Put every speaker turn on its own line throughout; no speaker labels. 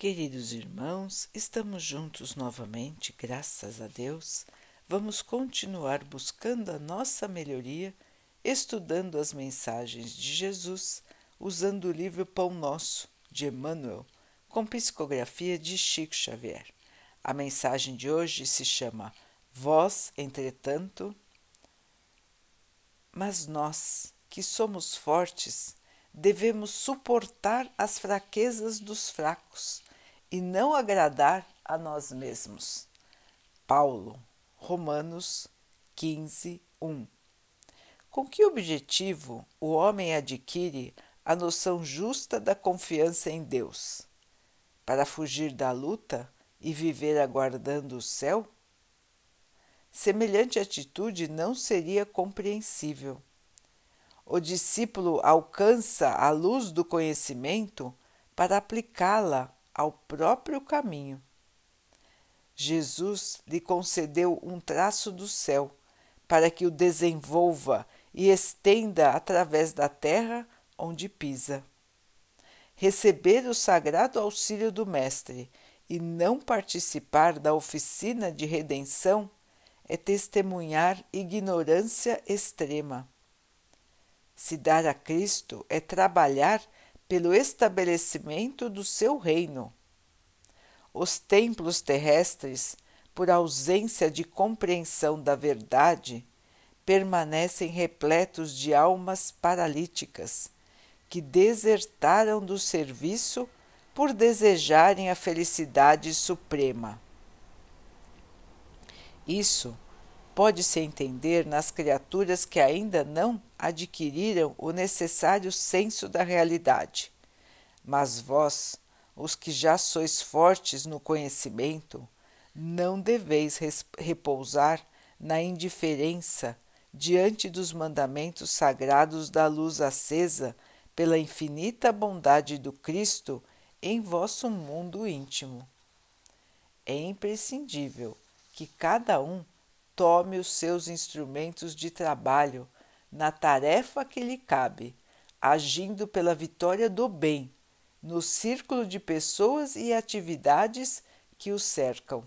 Queridos irmãos, estamos juntos novamente, graças a Deus. Vamos continuar buscando a nossa melhoria, estudando as mensagens de Jesus, usando o livro Pão Nosso, de Emmanuel, com psicografia de Chico Xavier. A mensagem de hoje se chama Vós, entretanto, mas nós, que somos fortes, devemos suportar as fraquezas dos fracos e não agradar a nós mesmos. Paulo, Romanos 15, 1. Com que objetivo o homem adquire a noção justa da confiança em Deus? Para fugir da luta e viver aguardando o céu? Semelhante atitude não seria compreensível o discípulo alcança a luz do conhecimento para aplicá-la ao próprio caminho. Jesus lhe concedeu um traço do céu para que o desenvolva e estenda através da terra onde pisa. Receber o sagrado auxílio do Mestre e não participar da oficina de redenção é testemunhar ignorância extrema. Se dar a Cristo é trabalhar pelo estabelecimento do seu reino. Os templos terrestres, por ausência de compreensão da verdade, permanecem repletos de almas paralíticas que desertaram do serviço por desejarem a felicidade suprema. Isso pode-se entender nas criaturas que ainda não adquiriram o necessário senso da realidade. Mas vós, os que já sois fortes no conhecimento, não deveis repousar na indiferença diante dos mandamentos sagrados da luz acesa pela infinita bondade do Cristo em vosso mundo íntimo. É imprescindível que cada um tome os seus instrumentos de trabalho na tarefa que lhe cabe, agindo pela vitória do bem no círculo de pessoas e atividades que o cercam.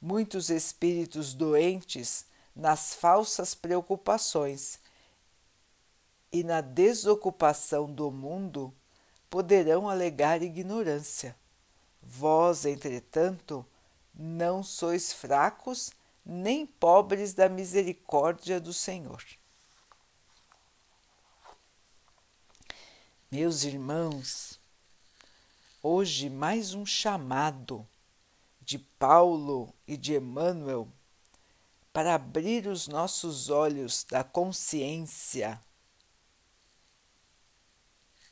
Muitos espíritos doentes nas falsas preocupações e na desocupação do mundo poderão alegar ignorância. Vós, entretanto, não sois fracos nem pobres da misericórdia do Senhor. Meus irmãos, hoje mais um chamado de Paulo e de Emmanuel para abrir os nossos olhos da consciência,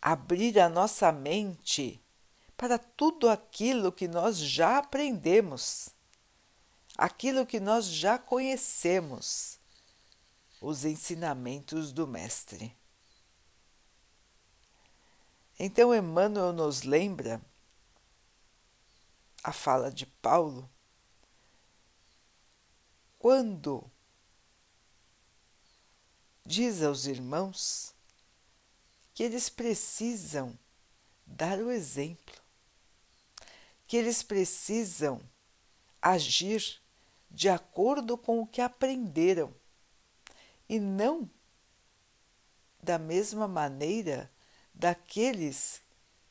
abrir a nossa mente para tudo aquilo que nós já aprendemos aquilo que nós já conhecemos, os ensinamentos do Mestre. Então, Emmanuel nos lembra a fala de Paulo quando diz aos irmãos que eles precisam dar o exemplo, que eles precisam agir de acordo com o que aprenderam e não da mesma maneira daqueles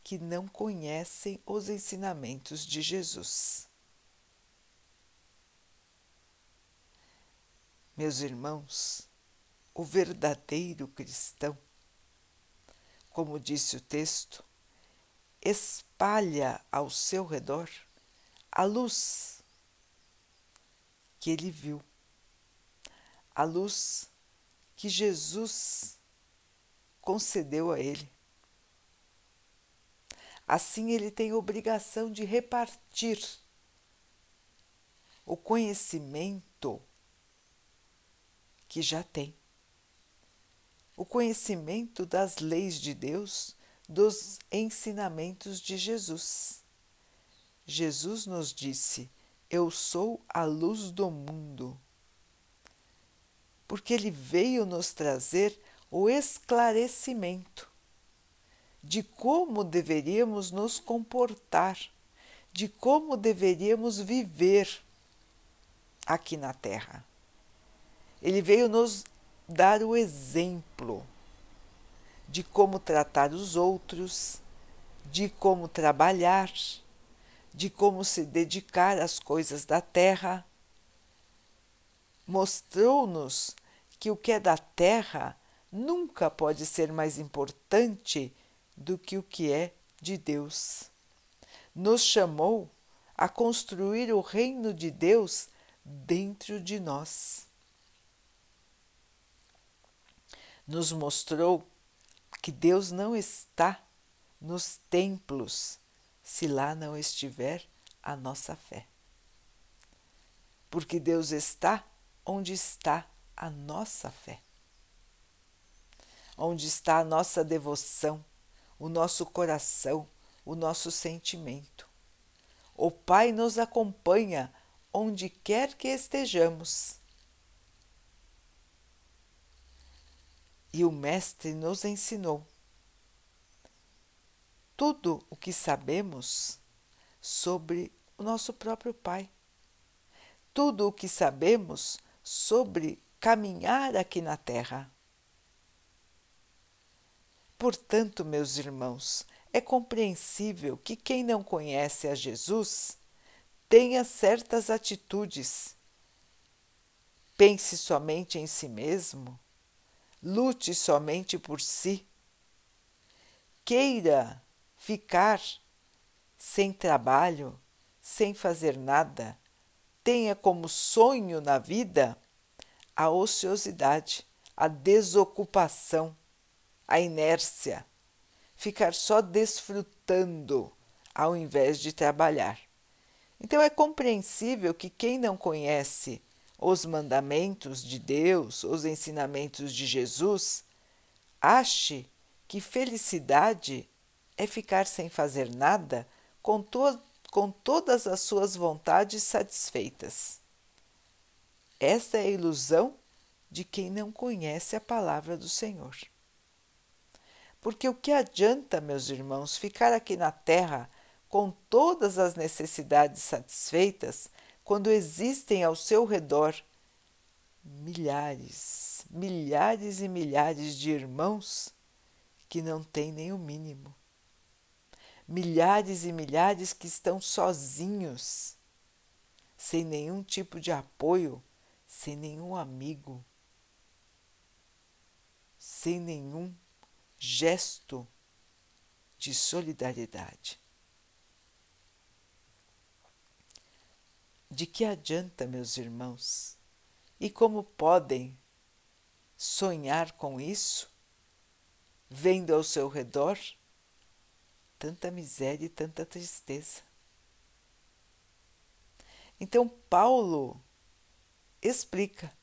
que não conhecem os ensinamentos de Jesus. Meus irmãos, o verdadeiro cristão, como disse o texto, espalha ao seu redor a luz que ele viu, a luz que Jesus concedeu a ele. Assim, ele tem obrigação de repartir o conhecimento que já tem, o conhecimento das leis de Deus, dos ensinamentos de Jesus. Jesus nos disse: eu sou a luz do mundo. Porque ele veio nos trazer o esclarecimento. de como deveríamos nos comportar, de como deveríamos viver aqui na Terra. Ele veio nos dar o exemplo de como tratar os outros, de como trabalhar, de como se dedicar às coisas da terra. Mostrou-nos que o que é da terra nunca pode ser mais importante do que o que é de Deus. Nos chamou a construir o reino de Deus dentro de nós. Nos mostrou que Deus não está nos templos se lá não estiver a nossa fé. Porque Deus está onde está a nossa fé, onde está a nossa devoção, o nosso coração, o nosso sentimento. O Pai nos acompanha onde quer que estejamos. E o Mestre nos ensinou tudo o que sabemos sobre o nosso próprio Pai, tudo o que sabemos sobre caminhar aqui na Terra. Portanto, meus irmãos, é compreensível que quem não conhece a Jesus tenha certas atitudes. Pense somente em si mesmo, lute somente por si, queira ficar sem trabalho, sem fazer nada, tenha como sonho na vida a ociosidade, a desocupação, a inércia, ficar só desfrutando ao invés de trabalhar. Então é compreensível que quem não conhece os mandamentos de Deus, os ensinamentos de Jesus, ache que felicidade é ficar sem fazer nada com, to com todas as suas vontades satisfeitas. Esta é a ilusão de quem não conhece a palavra do Senhor. Porque o que adianta, meus irmãos, ficar aqui na terra com todas as necessidades satisfeitas quando existem ao seu redor milhares, milhares e milhares de irmãos que não têm nem o mínimo? Milhares e milhares que estão sozinhos, sem nenhum tipo de apoio, sem nenhum amigo, sem nenhum gesto de solidariedade. De que adianta, meus irmãos? E como podem sonhar com isso, vendo ao seu redor tanta miséria e tanta tristeza. Então, Paulo explica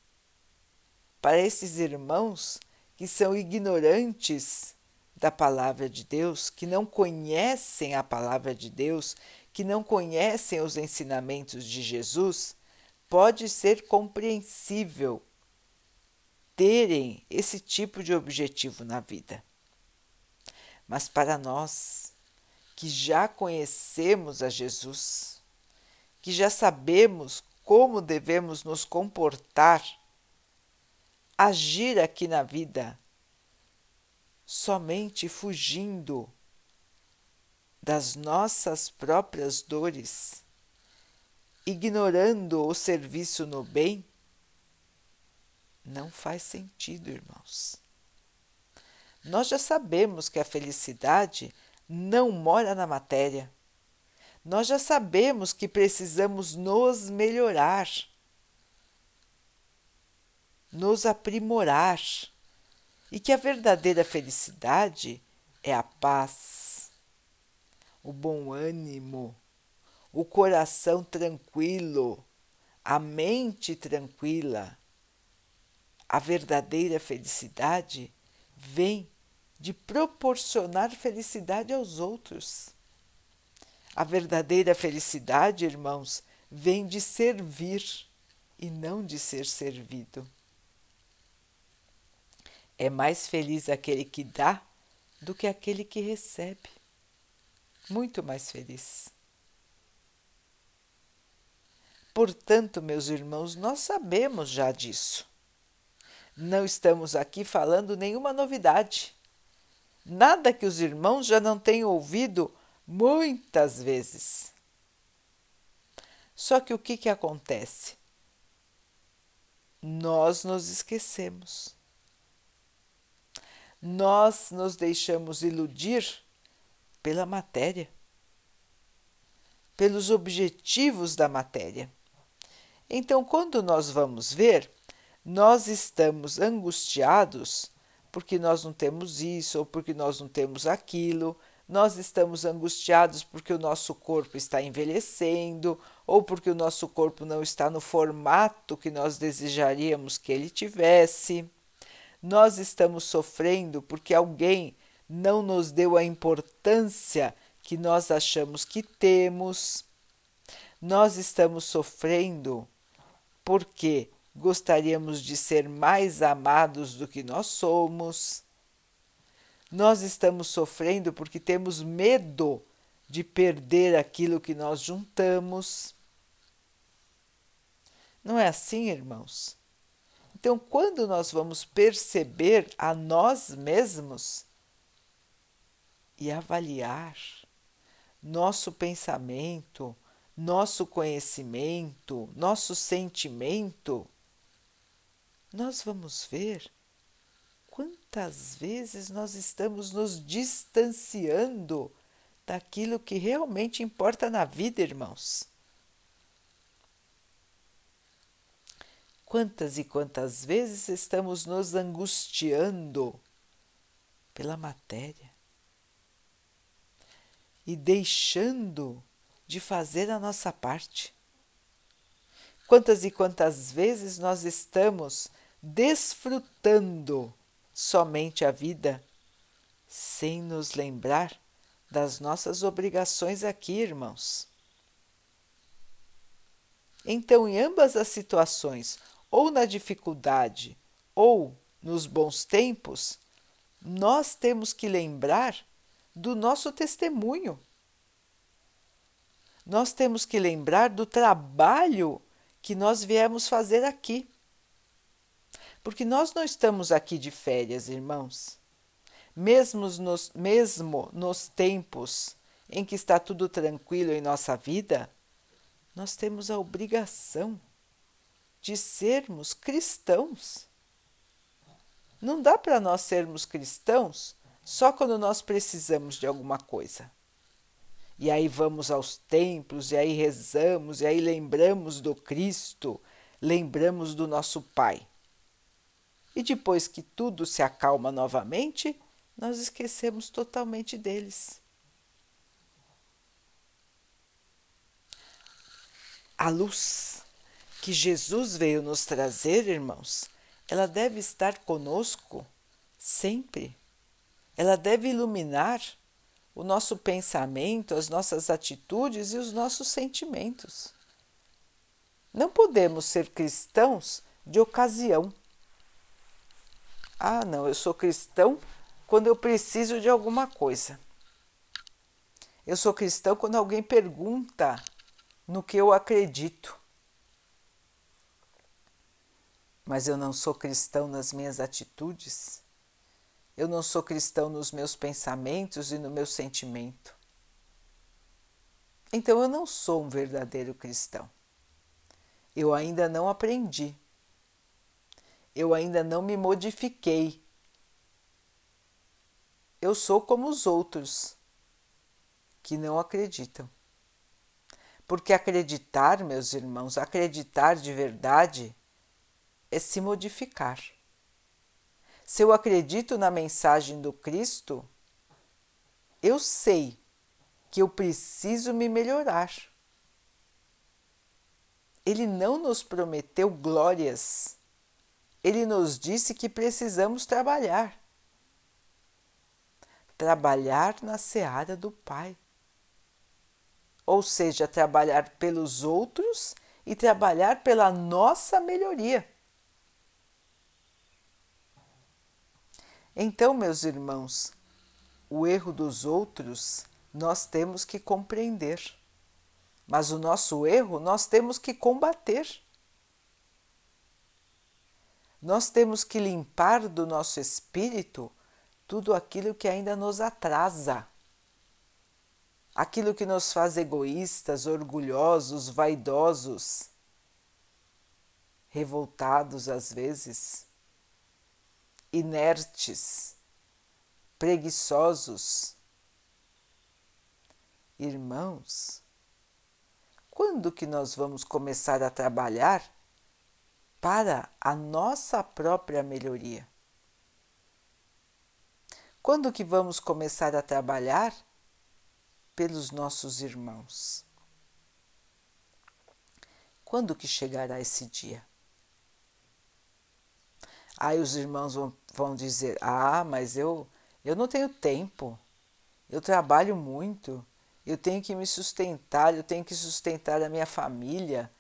para esses irmãos que são ignorantes da palavra de Deus, que não conhecem a palavra de Deus, que não conhecem os ensinamentos de Jesus, pode ser compreensível terem esse tipo de objetivo na vida. Mas para nós, que já conhecemos a Jesus, que já sabemos como devemos nos comportar, agir aqui na vida, somente fugindo das nossas próprias dores, ignorando o serviço no bem, não faz sentido, irmãos. Nós já sabemos que a felicidade não mora na matéria. Nós já sabemos que precisamos nos melhorar, nos aprimorar e que a verdadeira felicidade é a paz, o bom ânimo, o coração tranquilo, a mente tranquila. A verdadeira felicidade vem de proporcionar felicidade aos outros. A verdadeira felicidade, irmãos, vem de servir e não de ser servido. É mais feliz aquele que dá do que aquele que recebe. Muito mais feliz. Portanto, meus irmãos, nós sabemos já disso. Não estamos aqui falando nenhuma novidade. Nada que os irmãos já não tenham ouvido muitas vezes. Só que o que, que acontece? Nós nos esquecemos. Nós nos deixamos iludir pela matéria, pelos objetivos da matéria. Então, quando nós vamos ver, nós estamos angustiados porque nós não temos isso ou porque nós não temos aquilo, nós estamos angustiados porque o nosso corpo está envelhecendo ou porque o nosso corpo não está no formato que nós desejaríamos que ele tivesse. Nós estamos sofrendo porque alguém não nos deu a importância que nós achamos que temos. Nós estamos sofrendo porque gostaríamos de ser mais amados do que nós somos. Nós estamos sofrendo porque temos medo de perder aquilo que nós juntamos. Não é assim, irmãos? Então, quando nós vamos perceber a nós mesmos e avaliar nosso pensamento, nosso conhecimento, nosso sentimento, nós vamos ver quantas vezes nós estamos nos distanciando daquilo que realmente importa na vida, irmãos. Quantas e quantas vezes estamos nos angustiando pela matéria e deixando de fazer a nossa parte. Quantas e quantas vezes nós estamos desfrutando somente a vida sem nos lembrar das nossas obrigações aqui, irmãos. Então, em ambas as situações, ou na dificuldade ou nos bons tempos, nós temos que lembrar do nosso testemunho nós temos que lembrar do trabalho que nós viemos fazer aqui. Porque nós não estamos aqui de férias, irmãos. Mesmo nos, mesmo nos tempos em que está tudo tranquilo em nossa vida, nós temos a obrigação de sermos cristãos. Não dá para nós sermos cristãos só quando nós precisamos de alguma coisa e aí vamos aos templos, e aí rezamos, e aí lembramos do Cristo, lembramos do nosso Pai. E depois que tudo se acalma novamente, nós esquecemos totalmente deles. A luz que Jesus veio nos trazer, irmãos, ela deve estar conosco sempre. Ela deve iluminar o nosso pensamento, as nossas atitudes e os nossos sentimentos. Não podemos ser cristãos de ocasião. Ah, não, eu sou cristão quando eu preciso de alguma coisa. Eu sou cristão quando alguém pergunta no que eu acredito. Mas eu não sou cristão nas minhas atitudes eu não sou cristão nos meus pensamentos e no meu sentimento. Então eu não sou um verdadeiro cristão. Eu ainda não aprendi. Eu ainda não me modifiquei. Eu sou como os outros que não acreditam. Porque acreditar, meus irmãos, acreditar de verdade é se modificar. Se eu acredito na mensagem do Cristo, eu sei que eu preciso me melhorar. Ele não nos prometeu glórias. Ele nos disse que precisamos trabalhar. Trabalhar na seara do Pai. Ou seja, trabalhar pelos outros e trabalhar pela nossa melhoria. Então, meus irmãos, o erro dos outros nós temos que compreender, mas o nosso erro nós temos que combater. Nós temos que limpar do nosso espírito tudo aquilo que ainda nos atrasa, aquilo que nos faz egoístas, orgulhosos, vaidosos, revoltados às vezes, inertes, preguiçosos. Irmãos, quando que nós vamos começar a trabalhar para a nossa própria melhoria? Quando que vamos começar a trabalhar pelos nossos irmãos? Quando que chegará esse dia? Aí os irmãos vão, vão dizer: Ah, mas eu, eu não tenho tempo, eu trabalho muito, eu tenho que me sustentar, eu tenho que sustentar a minha família,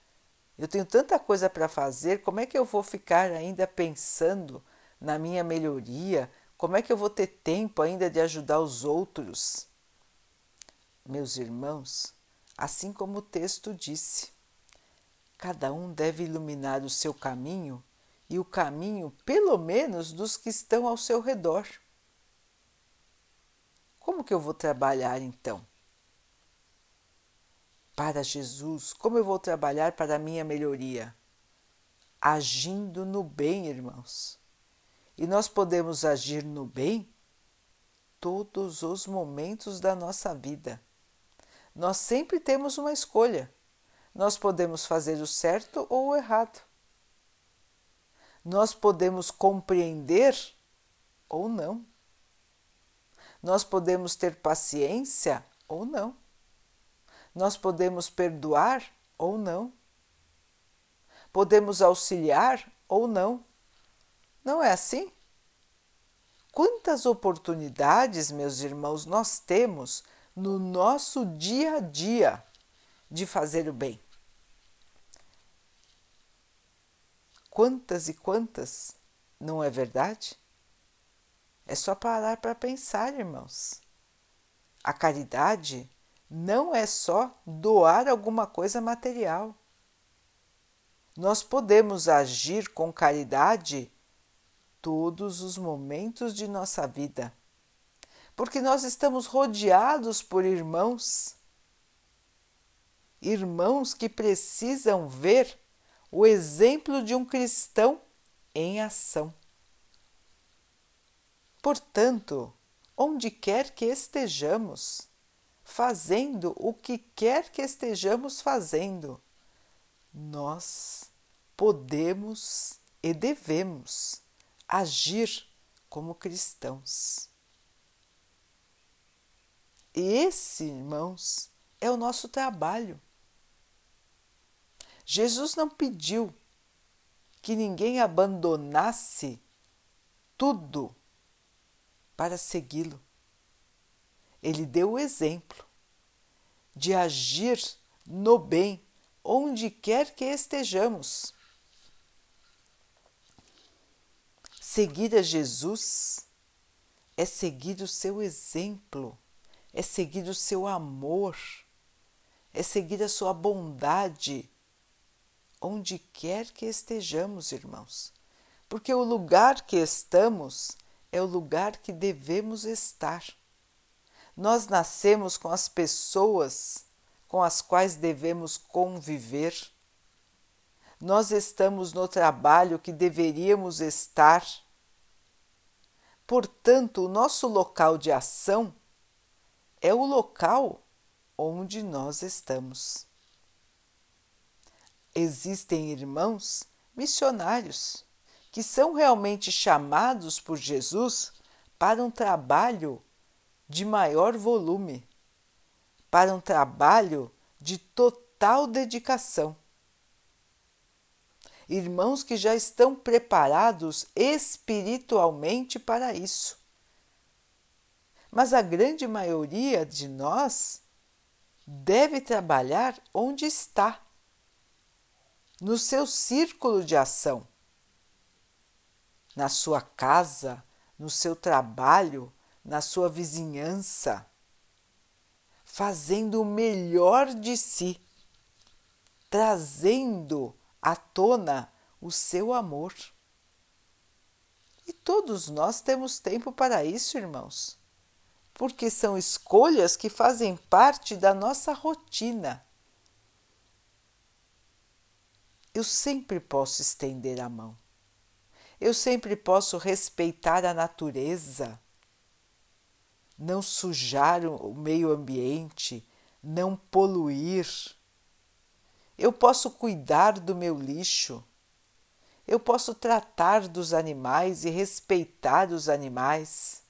eu tenho tanta coisa para fazer, como é que eu vou ficar ainda pensando na minha melhoria, como é que eu vou ter tempo ainda de ajudar os outros? Meus irmãos, assim como o texto disse, cada um deve iluminar o seu caminho e o caminho, pelo menos, dos que estão ao seu redor. Como que eu vou trabalhar então? Para Jesus, como eu vou trabalhar para a minha melhoria? Agindo no bem, irmãos e nós podemos agir no bem todos os momentos da nossa vida. Nós sempre temos uma escolha. Nós podemos fazer o certo ou o errado. Nós podemos compreender ou não. Nós podemos ter paciência ou não. Nós podemos perdoar ou não. Podemos auxiliar ou não. Não é assim? Quantas oportunidades, meus irmãos, nós temos no nosso dia a dia de fazer o bem? Quantas e quantas, não é verdade? É só parar para pensar, irmãos. A caridade não é só doar alguma coisa material. Nós podemos agir com caridade todos os momentos de nossa vida, porque nós estamos rodeados por irmãos, irmãos que precisam ver o exemplo de um cristão em ação. Portanto, onde quer que estejamos, fazendo o que quer que estejamos fazendo, nós podemos e devemos agir como cristãos. E esse, irmãos, é o nosso trabalho. Jesus não pediu que ninguém abandonasse tudo para segui-lo. Ele deu o exemplo de agir no bem onde quer que estejamos. Seguir a Jesus é seguir o seu exemplo, é seguir o seu amor, é seguir a sua bondade, onde quer que estejamos, irmãos. Porque o lugar que estamos é o lugar que devemos estar. Nós nascemos com as pessoas com as quais devemos conviver nós estamos no trabalho que deveríamos estar. Portanto, o nosso local de ação é o local onde nós estamos. Existem irmãos missionários que são realmente chamados por Jesus para um trabalho de maior volume, para um trabalho de total dedicação irmãos que já estão preparados espiritualmente para isso. Mas a grande maioria de nós deve trabalhar onde está, no seu círculo de ação, na sua casa, no seu trabalho, na sua vizinhança, fazendo o melhor de si, trazendo à tona o seu amor. E todos nós temos tempo para isso, irmãos, porque são escolhas que fazem parte da nossa rotina. Eu sempre posso estender a mão. Eu sempre posso respeitar a natureza, não sujar o meio ambiente, não poluir. Eu posso cuidar do meu lixo. Eu posso tratar dos animais e respeitar os animais.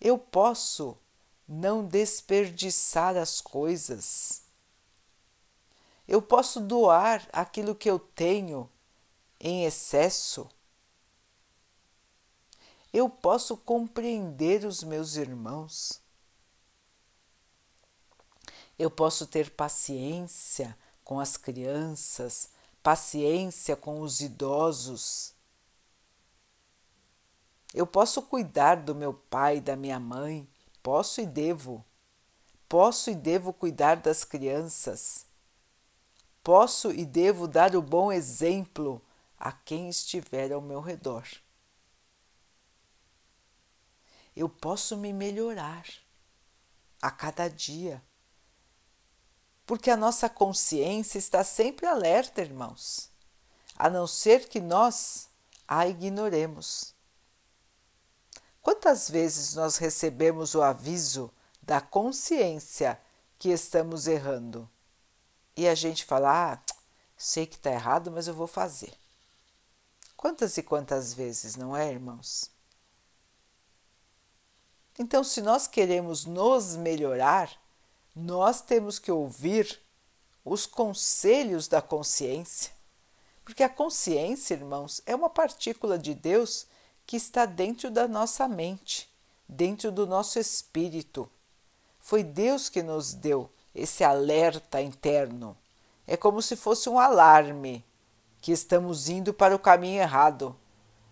Eu posso não desperdiçar as coisas. Eu posso doar aquilo que eu tenho em excesso. Eu posso compreender os meus irmãos. Eu posso ter paciência com as crianças, paciência com os idosos. Eu posso cuidar do meu pai, da minha mãe, posso e devo. Posso e devo cuidar das crianças. Posso e devo dar o bom exemplo a quem estiver ao meu redor. Eu posso me melhorar a cada dia, porque a nossa consciência está sempre alerta, irmãos, a não ser que nós a ignoremos. Quantas vezes nós recebemos o aviso da consciência que estamos errando e a gente fala: ah, sei que está errado, mas eu vou fazer. Quantas e quantas vezes, não é, irmãos? Então, se nós queremos nos melhorar, nós temos que ouvir os conselhos da consciência. Porque a consciência, irmãos, é uma partícula de Deus que está dentro da nossa mente, dentro do nosso espírito. Foi Deus que nos deu esse alerta interno. É como se fosse um alarme que estamos indo para o caminho errado.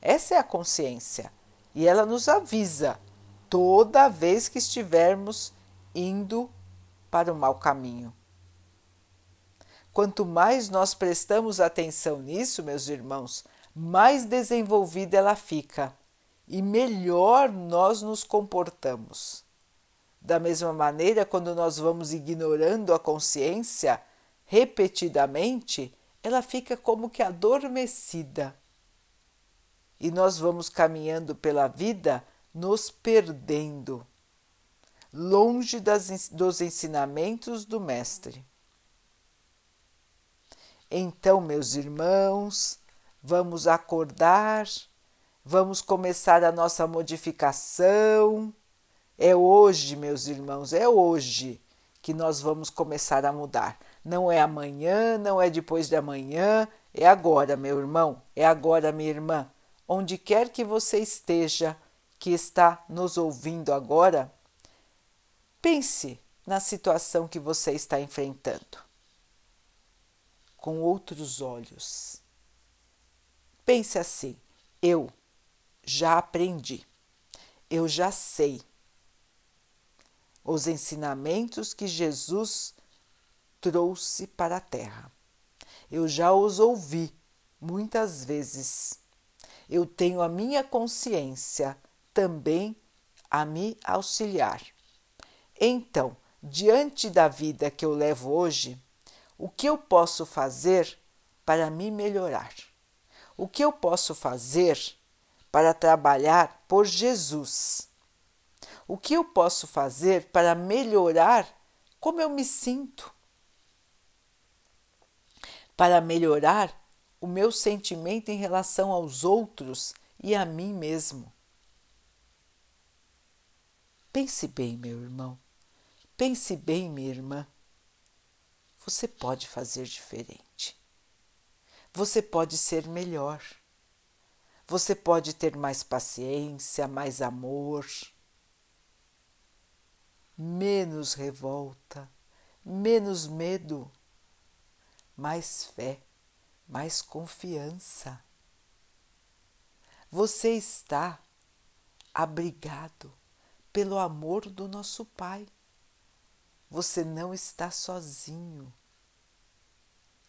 Essa é a consciência e ela nos avisa toda vez que estivermos indo para o mau caminho. Quanto mais nós prestamos atenção nisso, meus irmãos, mais desenvolvida ela fica e melhor nós nos comportamos. Da mesma maneira, quando nós vamos ignorando a consciência repetidamente, ela fica como que adormecida. E nós vamos caminhando pela vida nos perdendo, longe das, dos ensinamentos do Mestre. Então, meus irmãos, vamos acordar, vamos começar a nossa modificação. É hoje, meus irmãos, é hoje que nós vamos começar a mudar. Não é amanhã, não é depois de amanhã, é agora, meu irmão, é agora, minha irmã. Onde quer que você esteja, que está nos ouvindo agora, pense na situação que você está enfrentando com outros olhos. Pense assim: eu já aprendi, eu já sei os ensinamentos que Jesus trouxe para a terra. Eu já os ouvi muitas vezes. Eu tenho a minha consciência também a me auxiliar. Então, diante da vida que eu levo hoje, o que eu posso fazer para me melhorar? O que eu posso fazer para trabalhar por Jesus? O que eu posso fazer para melhorar como eu me sinto? para melhorar o meu sentimento em relação aos outros e a mim mesmo. Pense bem, meu irmão. Pense bem, minha irmã. Você pode fazer diferente. Você pode ser melhor. Você pode ter mais paciência, mais amor, menos revolta, menos medo mais fé, mais confiança. Você está abrigado pelo amor do nosso Pai. Você não está sozinho.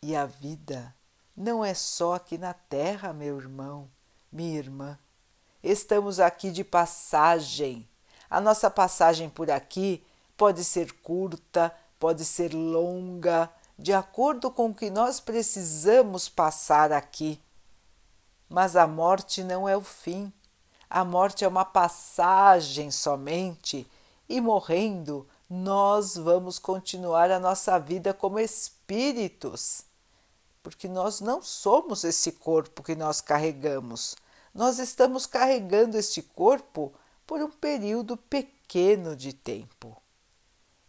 E a vida não é só aqui na terra, meu irmão, minha irmã. Estamos aqui de passagem. A nossa passagem por aqui pode ser curta, pode ser longa, de acordo com o que nós precisamos passar aqui. Mas a morte não é o fim. A morte é uma passagem somente, e morrendo, nós vamos continuar a nossa vida como espíritos, porque nós não somos esse corpo que nós carregamos. Nós estamos carregando este corpo por um período pequeno de tempo.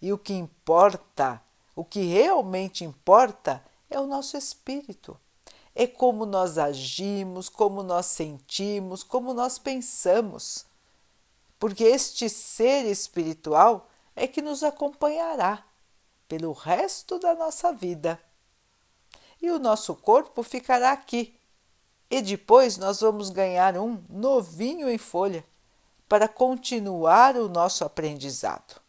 E o que importa, o que realmente importa, é o nosso espírito. É como nós agimos, como nós sentimos, como nós pensamos. Porque este ser espiritual é que nos acompanhará pelo resto da nossa vida. E o nosso corpo ficará aqui. E depois nós vamos ganhar um novinho em folha para continuar o nosso aprendizado.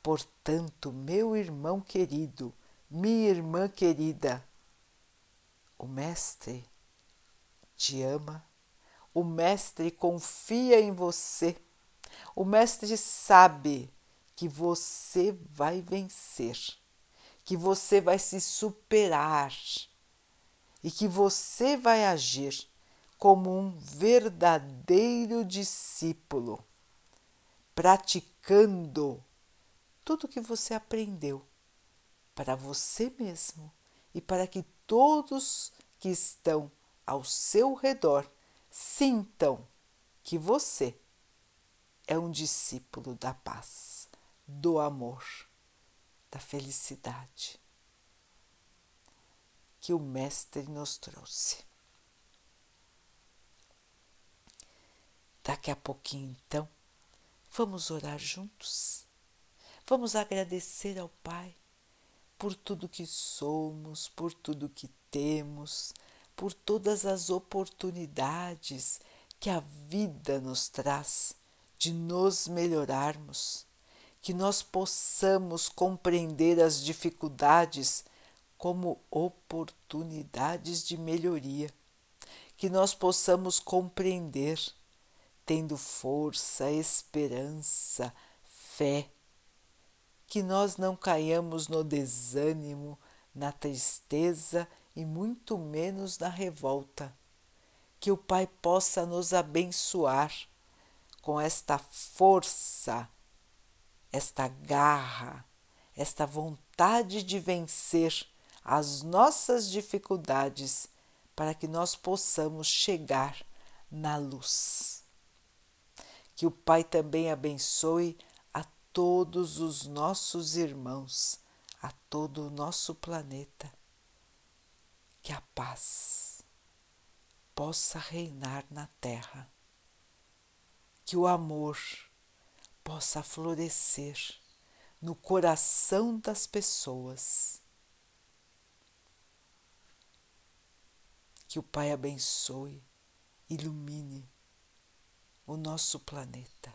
Portanto, meu irmão querido, minha irmã querida, o Mestre te ama, o Mestre confia em você. O Mestre sabe que você vai vencer, que você vai se superar e que você vai agir como um verdadeiro discípulo, praticando tudo o que você aprendeu para você mesmo e para que todos que estão ao seu redor sintam que você é um discípulo da paz, do amor, da felicidade que o Mestre nos trouxe. Daqui a pouquinho, então, vamos orar juntos. Vamos agradecer ao Pai por tudo que somos, por tudo que temos, por todas as oportunidades que a vida nos traz de nos melhorarmos, que nós possamos compreender as dificuldades como oportunidades de melhoria, que nós possamos compreender, tendo força, esperança, fé, que nós não caiamos no desânimo, na tristeza e muito menos na revolta. Que o Pai possa nos abençoar com esta força, esta garra, esta vontade de vencer as nossas dificuldades para que nós possamos chegar na luz. Que o Pai também abençoe todos os nossos irmãos, a todo o nosso planeta. Que a paz possa reinar na Terra que o amor possa florescer no coração das pessoas. Que o Pai abençoe, ilumine o nosso planeta.